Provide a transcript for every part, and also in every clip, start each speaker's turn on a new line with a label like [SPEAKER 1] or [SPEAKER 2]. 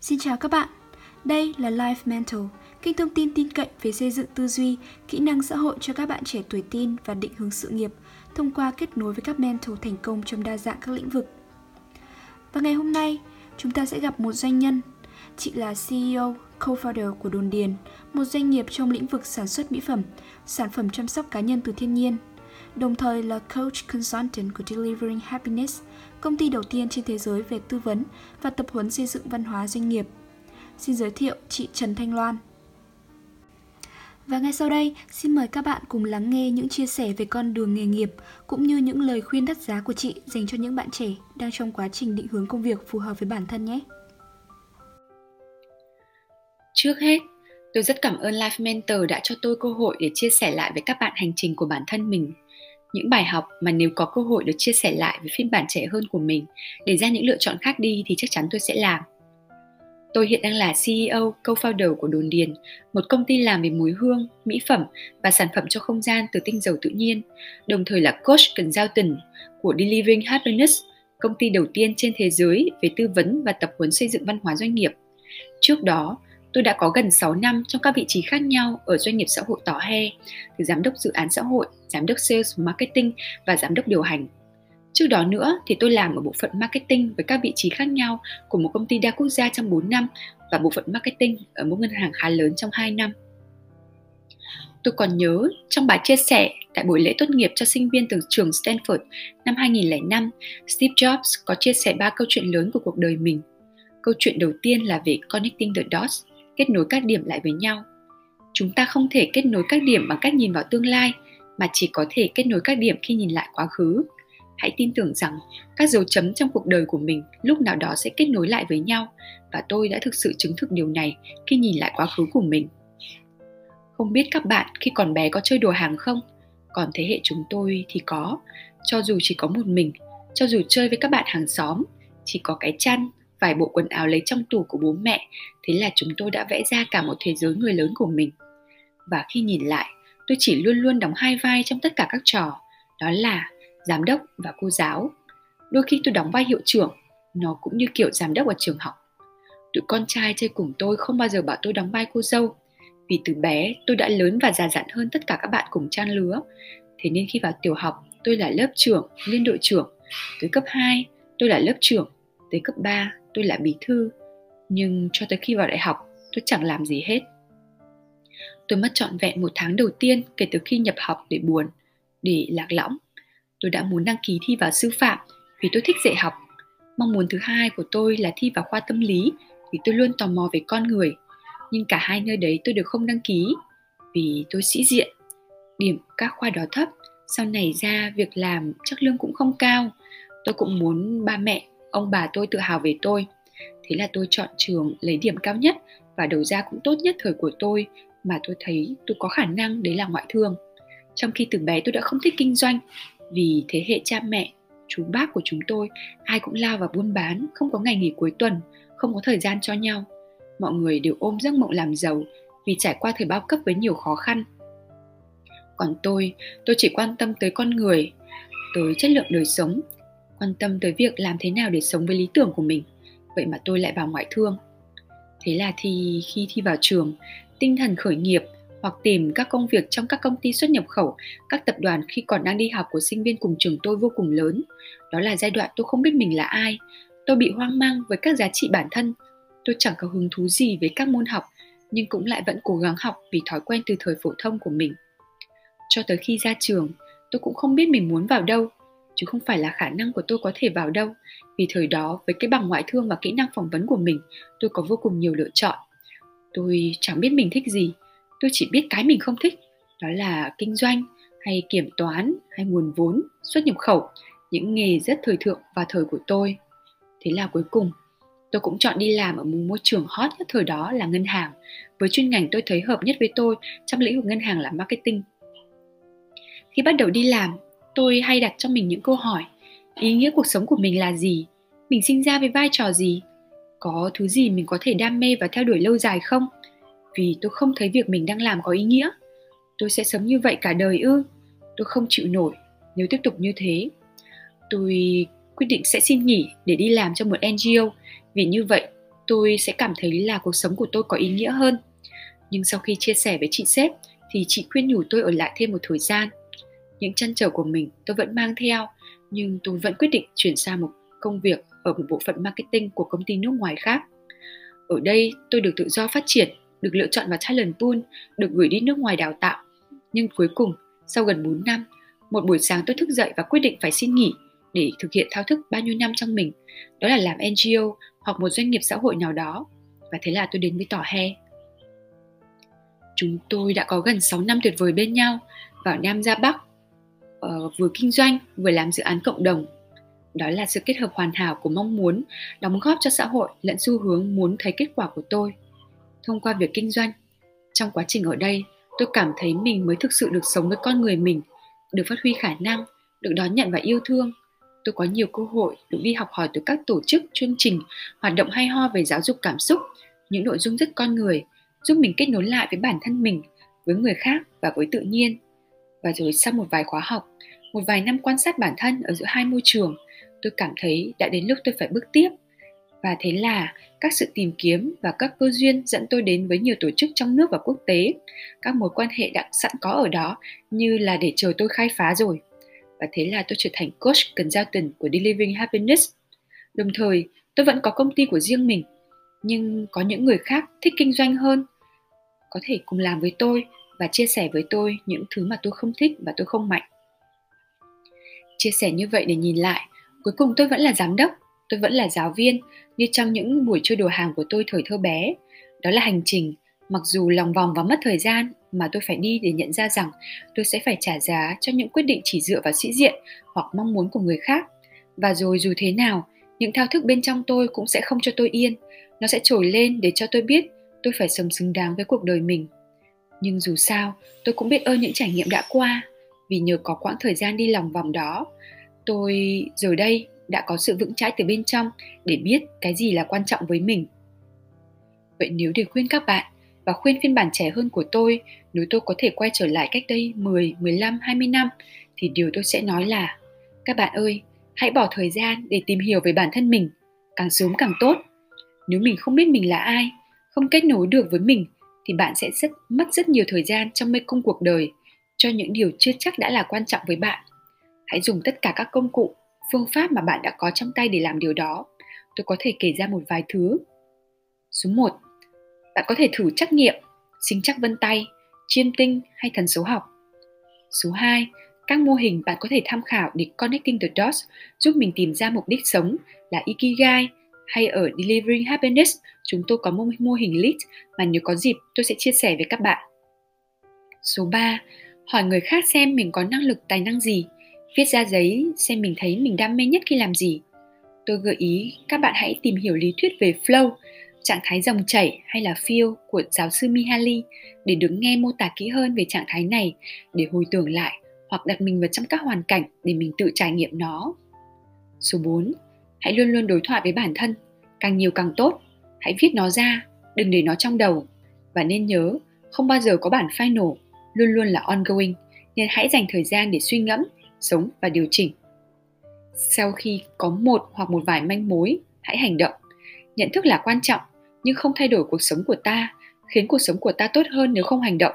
[SPEAKER 1] Xin chào các bạn, đây là Life Mental, kênh thông tin tin cậy về xây dựng tư duy, kỹ năng xã hội cho các bạn trẻ tuổi tin và định hướng sự nghiệp thông qua kết nối với các mentor thành công trong đa dạng các lĩnh vực. Và ngày hôm nay, chúng ta sẽ gặp một doanh nhân. Chị là CEO, co-founder của Đồn Điền, một doanh nghiệp trong lĩnh vực sản xuất mỹ phẩm, sản phẩm chăm sóc cá nhân từ thiên nhiên. Đồng thời là coach consultant của Delivering Happiness, công ty đầu tiên trên thế giới về tư vấn và tập huấn xây dựng văn hóa doanh nghiệp. Xin giới thiệu chị Trần Thanh Loan. Và ngay sau đây, xin mời các bạn cùng lắng nghe những chia sẻ về con đường nghề nghiệp cũng như những lời khuyên đắt giá của chị dành cho những bạn trẻ đang trong quá trình định hướng công việc phù hợp với bản thân nhé.
[SPEAKER 2] Trước hết, tôi rất cảm ơn Life Mentor đã cho tôi cơ hội để chia sẻ lại với các bạn hành trình của bản thân mình. Những bài học mà nếu có cơ hội được chia sẻ lại với phiên bản trẻ hơn của mình để ra những lựa chọn khác đi thì chắc chắn tôi sẽ làm. Tôi hiện đang là CEO, co-founder của Đồn Điền, một công ty làm về mùi hương, mỹ phẩm và sản phẩm cho không gian từ tinh dầu tự nhiên, đồng thời là coach cần giao tình của Delivering Happiness, công ty đầu tiên trên thế giới về tư vấn và tập huấn xây dựng văn hóa doanh nghiệp. Trước đó, tôi đã có gần 6 năm trong các vị trí khác nhau ở doanh nghiệp xã hội tỏ he, từ giám đốc dự án xã hội, giám đốc sales marketing và giám đốc điều hành. Trước đó nữa thì tôi làm ở bộ phận marketing với các vị trí khác nhau của một công ty đa quốc gia trong 4 năm và bộ phận marketing ở một ngân hàng khá lớn trong 2 năm. Tôi còn nhớ trong bài chia sẻ tại buổi lễ tốt nghiệp cho sinh viên từ trường Stanford năm 2005, Steve Jobs có chia sẻ ba câu chuyện lớn của cuộc đời mình. Câu chuyện đầu tiên là về connecting the dots, kết nối các điểm lại với nhau. Chúng ta không thể kết nối các điểm bằng cách nhìn vào tương lai, mà chỉ có thể kết nối các điểm khi nhìn lại quá khứ. Hãy tin tưởng rằng các dấu chấm trong cuộc đời của mình lúc nào đó sẽ kết nối lại với nhau và tôi đã thực sự chứng thực điều này khi nhìn lại quá khứ của mình. Không biết các bạn khi còn bé có chơi đồ hàng không? Còn thế hệ chúng tôi thì có. Cho dù chỉ có một mình cho dù chơi với các bạn hàng xóm chỉ có cái chăn vài bộ quần áo lấy trong tủ của bố mẹ thế là chúng tôi đã vẽ ra cả một thế giới người lớn của mình và khi nhìn lại tôi chỉ luôn luôn đóng hai vai trong tất cả các trò đó là giám đốc và cô giáo. Đôi khi tôi đóng vai hiệu trưởng, nó cũng như kiểu giám đốc ở trường học. Tụi con trai chơi cùng tôi không bao giờ bảo tôi đóng vai cô dâu, vì từ bé tôi đã lớn và già dặn hơn tất cả các bạn cùng trang lứa. Thế nên khi vào tiểu học, tôi là lớp trưởng, liên đội trưởng. Tới cấp 2, tôi là lớp trưởng. Tới cấp 3, tôi là bí thư. Nhưng cho tới khi vào đại học, tôi chẳng làm gì hết. Tôi mất trọn vẹn một tháng đầu tiên kể từ khi nhập học để buồn, để lạc lõng tôi đã muốn đăng ký thi vào sư phạm vì tôi thích dạy học. Mong muốn thứ hai của tôi là thi vào khoa tâm lý vì tôi luôn tò mò về con người. Nhưng cả hai nơi đấy tôi đều không đăng ký vì tôi sĩ diện. Điểm các khoa đó thấp, sau này ra việc làm chắc lương cũng không cao. Tôi cũng muốn ba mẹ, ông bà tôi tự hào về tôi. Thế là tôi chọn trường lấy điểm cao nhất và đầu ra cũng tốt nhất thời của tôi mà tôi thấy tôi có khả năng đấy là ngoại thương. Trong khi từ bé tôi đã không thích kinh doanh vì thế hệ cha mẹ, chú bác của chúng tôi ai cũng lao vào buôn bán, không có ngày nghỉ cuối tuần, không có thời gian cho nhau mọi người đều ôm giấc mộng làm giàu vì trải qua thời bao cấp với nhiều khó khăn còn tôi tôi chỉ quan tâm tới con người, tới chất lượng đời sống quan tâm tới việc làm thế nào để sống với lý tưởng của mình vậy mà tôi lại vào ngoại thương thế là thì khi thi vào trường tinh thần khởi nghiệp hoặc tìm các công việc trong các công ty xuất nhập khẩu, các tập đoàn khi còn đang đi học của sinh viên cùng trường tôi vô cùng lớn. Đó là giai đoạn tôi không biết mình là ai. Tôi bị hoang mang với các giá trị bản thân. Tôi chẳng có hứng thú gì với các môn học, nhưng cũng lại vẫn cố gắng học vì thói quen từ thời phổ thông của mình. Cho tới khi ra trường, tôi cũng không biết mình muốn vào đâu, chứ không phải là khả năng của tôi có thể vào đâu. Vì thời đó, với cái bằng ngoại thương và kỹ năng phỏng vấn của mình, tôi có vô cùng nhiều lựa chọn. Tôi chẳng biết mình thích gì, tôi chỉ biết cái mình không thích đó là kinh doanh hay kiểm toán hay nguồn vốn xuất nhập khẩu những nghề rất thời thượng và thời của tôi thế là cuối cùng tôi cũng chọn đi làm ở một môi trường hot nhất thời đó là ngân hàng với chuyên ngành tôi thấy hợp nhất với tôi trong lĩnh vực ngân hàng là marketing khi bắt đầu đi làm tôi hay đặt cho mình những câu hỏi. Ý nghĩa cuộc sống của mình là gì? Mình sinh ra với vai trò gì? Có thứ gì mình có thể đam mê và theo đuổi lâu dài không? Vì tôi không thấy việc mình đang làm có ý nghĩa. Tôi sẽ sống như vậy cả đời ư? Tôi không chịu nổi nếu tiếp tục như thế. Tôi quyết định sẽ xin nghỉ để đi làm cho một ngo vì như vậy, tôi sẽ cảm thấy là cuộc sống của tôi có ý nghĩa hơn. Nhưng sau khi chia sẻ với chị sếp, thì chị khuyên nhủ tôi ở lại thêm một thời gian. Những chăn trở của mình tôi vẫn mang theo, nhưng tôi vẫn quyết định chuyển sang một công việc ở một bộ phận marketing của công ty nước ngoài khác. Ở đây tôi được tự do phát triển, được lựa chọn vào talent pool, được gửi đi nước ngoài đào tạo. Nhưng cuối cùng, sau gần 4 năm, một buổi sáng tôi thức dậy và quyết định phải xin nghỉ để thực hiện thao thức bao nhiêu năm trong mình, đó là làm NGO hoặc một doanh nghiệp xã hội nào đó. Và thế là tôi đến với tỏ he. Chúng tôi đã có gần 6 năm tuyệt vời bên nhau, vào Nam ra Bắc, uh, vừa kinh doanh vừa làm dự án cộng đồng. Đó là sự kết hợp hoàn hảo của mong muốn đóng góp cho xã hội lẫn xu hướng muốn thấy kết quả của tôi. Thông qua việc kinh doanh, trong quá trình ở đây, tôi cảm thấy mình mới thực sự được sống với con người mình, được phát huy khả năng, được đón nhận và yêu thương. Tôi có nhiều cơ hội được đi học hỏi từ các tổ chức, chương trình, hoạt động hay ho về giáo dục cảm xúc, những nội dung rất con người, giúp mình kết nối lại với bản thân mình, với người khác và với tự nhiên. Và rồi sau một vài khóa học, một vài năm quan sát bản thân ở giữa hai môi trường, tôi cảm thấy đã đến lúc tôi phải bước tiếp. Và thế là các sự tìm kiếm và các cơ duyên dẫn tôi đến với nhiều tổ chức trong nước và quốc tế. Các mối quan hệ đã sẵn có ở đó như là để chờ tôi khai phá rồi. Và thế là tôi trở thành coach consultant của Delivering Happiness. Đồng thời, tôi vẫn có công ty của riêng mình, nhưng có những người khác thích kinh doanh hơn, có thể cùng làm với tôi và chia sẻ với tôi những thứ mà tôi không thích và tôi không mạnh. Chia sẻ như vậy để nhìn lại, cuối cùng tôi vẫn là giám đốc, tôi vẫn là giáo viên như trong những buổi chơi đồ hàng của tôi thời thơ bé. Đó là hành trình, mặc dù lòng vòng và mất thời gian mà tôi phải đi để nhận ra rằng tôi sẽ phải trả giá cho những quyết định chỉ dựa vào sĩ diện hoặc mong muốn của người khác. Và rồi dù thế nào, những thao thức bên trong tôi cũng sẽ không cho tôi yên. Nó sẽ trồi lên để cho tôi biết tôi phải sống xứng đáng với cuộc đời mình. Nhưng dù sao, tôi cũng biết ơn những trải nghiệm đã qua, vì nhờ có quãng thời gian đi lòng vòng đó, tôi giờ đây đã có sự vững chãi từ bên trong để biết cái gì là quan trọng với mình. Vậy nếu để khuyên các bạn và khuyên phiên bản trẻ hơn của tôi nếu tôi có thể quay trở lại cách đây 10, 15, 20 năm thì điều tôi sẽ nói là các bạn ơi, hãy bỏ thời gian để tìm hiểu về bản thân mình, càng sớm càng tốt. Nếu mình không biết mình là ai, không kết nối được với mình thì bạn sẽ rất mất rất nhiều thời gian trong mê cung cuộc đời cho những điều chưa chắc đã là quan trọng với bạn. Hãy dùng tất cả các công cụ, phương pháp mà bạn đã có trong tay để làm điều đó. Tôi có thể kể ra một vài thứ. Số 1. Bạn có thể thử trắc nghiệm, sinh chắc vân tay, chiêm tinh hay thần số học. Số 2. Các mô hình bạn có thể tham khảo để connecting the dots giúp mình tìm ra mục đích sống là Ikigai hay ở Delivering Happiness chúng tôi có một mô hình lead mà nếu có dịp tôi sẽ chia sẻ với các bạn. Số 3. Hỏi người khác xem mình có năng lực tài năng gì, viết ra giấy xem mình thấy mình đam mê nhất khi làm gì. Tôi gợi ý các bạn hãy tìm hiểu lý thuyết về flow, trạng thái dòng chảy hay là feel của giáo sư Mihaly để được nghe mô tả kỹ hơn về trạng thái này để hồi tưởng lại hoặc đặt mình vào trong các hoàn cảnh để mình tự trải nghiệm nó. Số 4. Hãy luôn luôn đối thoại với bản thân, càng nhiều càng tốt. Hãy viết nó ra đừng để nó trong đầu. Và nên nhớ không bao giờ có bản final luôn luôn là ongoing nên hãy dành thời gian để suy ngẫm sống và điều chỉnh. Sau khi có một hoặc một vài manh mối hãy hành động. Nhận thức là quan trọng nhưng không thay đổi cuộc sống của ta khiến cuộc sống của ta tốt hơn nếu không hành động.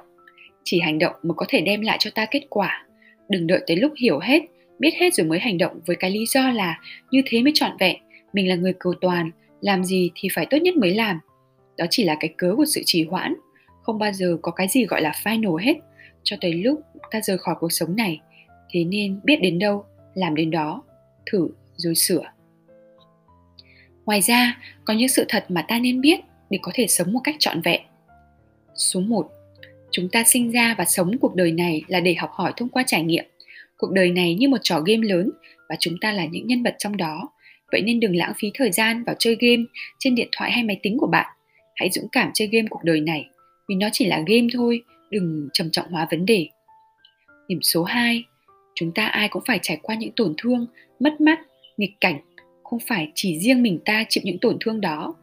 [SPEAKER 2] Chỉ hành động mới có thể đem lại cho ta kết quả. Đừng đợi tới lúc hiểu hết biết hết rồi mới hành động với cái lý do là như thế mới trọn vẹn. Mình là người cầu toàn, làm gì thì phải tốt nhất mới làm. Đó chỉ là cái cớ của sự trì hoãn. Không bao giờ có cái gì gọi là final hết. Cho tới lúc ta rời khỏi cuộc sống này, thế nên biết đến đâu, làm đến đó, thử rồi sửa. Ngoài ra, có những sự thật mà ta nên biết để có thể sống một cách trọn vẹn. Số 1 chúng ta sinh ra và sống cuộc đời này là để học hỏi thông qua trải nghiệm cuộc đời này như một trò game lớn và chúng ta là những nhân vật trong đó Vậy nên đừng lãng phí thời gian vào chơi game trên điện thoại hay máy tính của bạn. Hãy dũng cảm chơi game cuộc đời này, vì nó chỉ là game thôi, đừng trầm trọng hóa vấn đề. Điểm số 2, chúng ta ai cũng phải trải qua những tổn thương, mất mát, nghịch cảnh, không phải chỉ riêng mình ta chịu những tổn thương đó.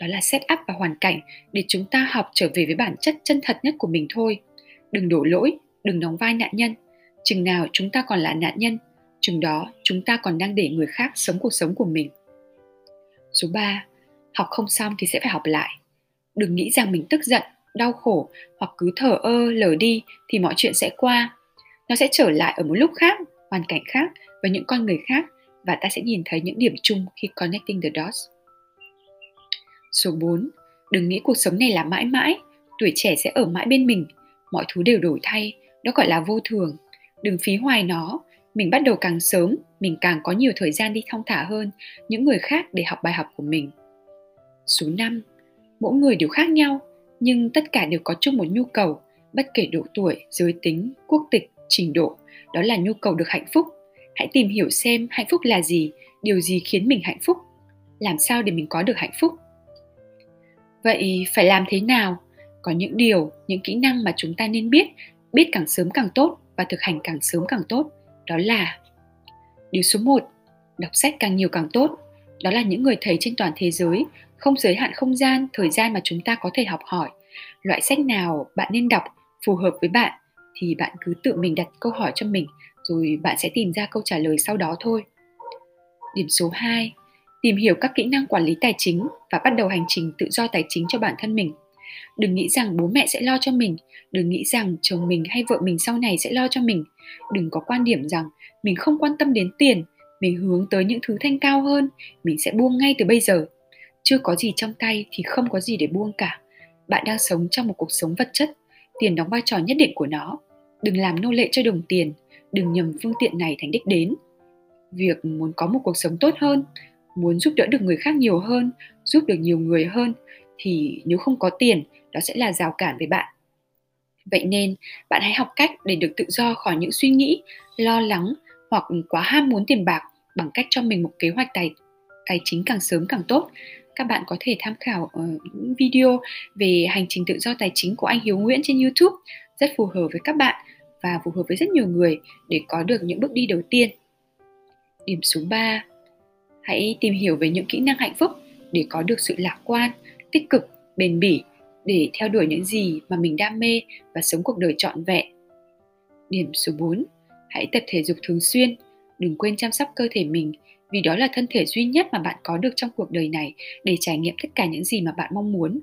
[SPEAKER 2] Đó là set up và hoàn cảnh để chúng ta học trở về với bản chất chân thật nhất của mình thôi. Đừng đổ lỗi, đừng đóng vai nạn nhân. Chừng nào chúng ta còn là nạn nhân chừng đó chúng ta còn đang để người khác sống cuộc sống của mình. Số 3. học không xong thì sẽ phải học lại đừng nghĩ rằng mình tức giận đau khổ hoặc cứ thở ơ lờ đi thì mọi chuyện sẽ qua nó sẽ trở lại ở một lúc khác hoàn cảnh khác và những con người khác và ta sẽ nhìn thấy những điểm chung khi connecting the dots. Số 4. Đừng nghĩ cuộc sống này là mãi mãi, tuổi trẻ sẽ ở mãi bên mình, mọi thứ đều đổi thay, đó gọi là vô thường. Đừng phí hoài nó, mình bắt đầu càng sớm, mình càng có nhiều thời gian đi thong thả hơn những người khác để học bài học của mình. Số 5. Mỗi người đều khác nhau, nhưng tất cả đều có chung một nhu cầu, bất kể độ tuổi, giới tính, quốc tịch, trình độ, đó là nhu cầu được hạnh phúc. Hãy tìm hiểu xem hạnh phúc là gì, điều gì khiến mình hạnh phúc, làm sao để mình có được hạnh phúc. Vậy phải làm thế nào? Có những điều, những kỹ năng mà chúng ta nên biết, biết càng sớm càng tốt và thực hành càng sớm càng tốt. Đó là Điều số 1, đọc sách càng nhiều càng tốt. Đó là những người thầy trên toàn thế giới, không giới hạn không gian, thời gian mà chúng ta có thể học hỏi. Loại sách nào bạn nên đọc phù hợp với bạn thì bạn cứ tự mình đặt câu hỏi cho mình rồi bạn sẽ tìm ra câu trả lời sau đó thôi. Điểm số 2, tìm hiểu các kỹ năng quản lý tài chính và bắt đầu hành trình tự do tài chính cho bản thân mình. Đừng nghĩ rằng bố mẹ sẽ lo cho mình, đừng nghĩ rằng chồng mình hay vợ mình sau này sẽ lo cho mình. Đừng có quan điểm rằng mình không quan tâm đến tiền, mình hướng tới những thứ thanh cao hơn, mình sẽ buông ngay từ bây giờ. Chưa có gì trong tay thì không có gì để buông cả. Bạn đang sống trong một cuộc sống vật chất, tiền đóng vai trò nhất định của nó. Đừng làm nô lệ cho đồng tiền, đừng nhầm phương tiện này thành đích đến. Việc muốn có một cuộc sống tốt hơn, muốn giúp đỡ được người khác nhiều hơn, giúp được nhiều người hơn thì nếu không có tiền, đó sẽ là rào cản với bạn. Vậy nên, bạn hãy học cách để được tự do khỏi những suy nghĩ, lo lắng hoặc quá ham muốn tiền bạc bằng cách cho mình một kế hoạch tài tài chính càng sớm càng tốt. Các bạn có thể tham khảo uh, những video về hành trình tự do tài chính của anh Hiếu Nguyễn trên YouTube rất phù hợp với các bạn và phù hợp với rất nhiều người để có được những bước đi đầu tiên. Điểm số 3. Hãy tìm hiểu về những kỹ năng hạnh phúc để có được sự lạc quan, tích cực, bền bỉ để theo đuổi những gì mà mình đam mê và sống cuộc đời trọn vẹn. Điểm số 4. Hãy tập thể dục thường xuyên, đừng quên chăm sóc cơ thể mình vì đó là thân thể duy nhất mà bạn có được trong cuộc đời này để trải nghiệm tất cả những gì mà bạn mong muốn.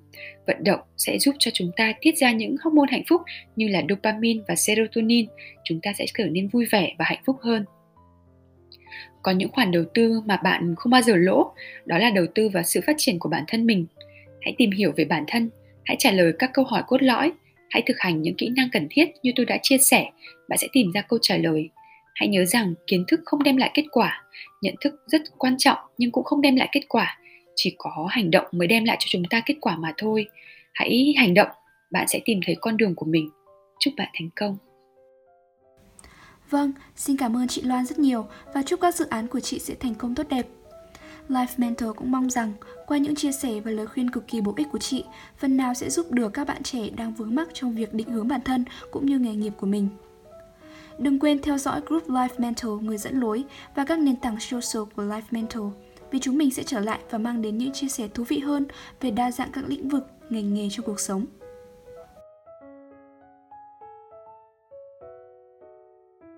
[SPEAKER 2] Vận động sẽ giúp cho chúng ta tiết ra những hormone hạnh phúc như là dopamine và serotonin, chúng ta sẽ trở nên vui vẻ và hạnh phúc hơn. Có những khoản đầu tư mà bạn không bao giờ lỗ, đó là đầu tư vào sự phát triển của bản thân mình. Hãy tìm hiểu về bản thân, hãy trả lời các câu hỏi cốt lõi, hãy thực hành những kỹ năng cần thiết như tôi đã chia sẻ, bạn sẽ tìm ra câu trả lời. Hãy nhớ rằng kiến thức không đem lại kết quả nhận thức rất quan trọng nhưng cũng không đem lại kết quả. Chỉ có hành động mới đem lại cho chúng ta kết quả mà thôi. Hãy hành động bạn sẽ tìm thấy con đường của mình. Chúc bạn thành công.
[SPEAKER 1] Vâng, xin cảm ơn chị Loan rất nhiều và chúc các dự án của chị sẽ thành công tốt đẹp. Life Mentor cũng mong rằng qua những chia sẻ và lời khuyên cực kỳ bổ ích của chị, phần nào sẽ giúp được các bạn trẻ đang vướng mắc trong việc định hướng bản thân cũng như nghề nghiệp của mình. Đừng quên theo dõi group Life Mentor, người dẫn lối và các nền tảng social của Life Mentor, vì chúng mình sẽ trở lại và mang đến những chia sẻ thú vị hơn về đa dạng các lĩnh vực, ngành nghề trong cuộc sống.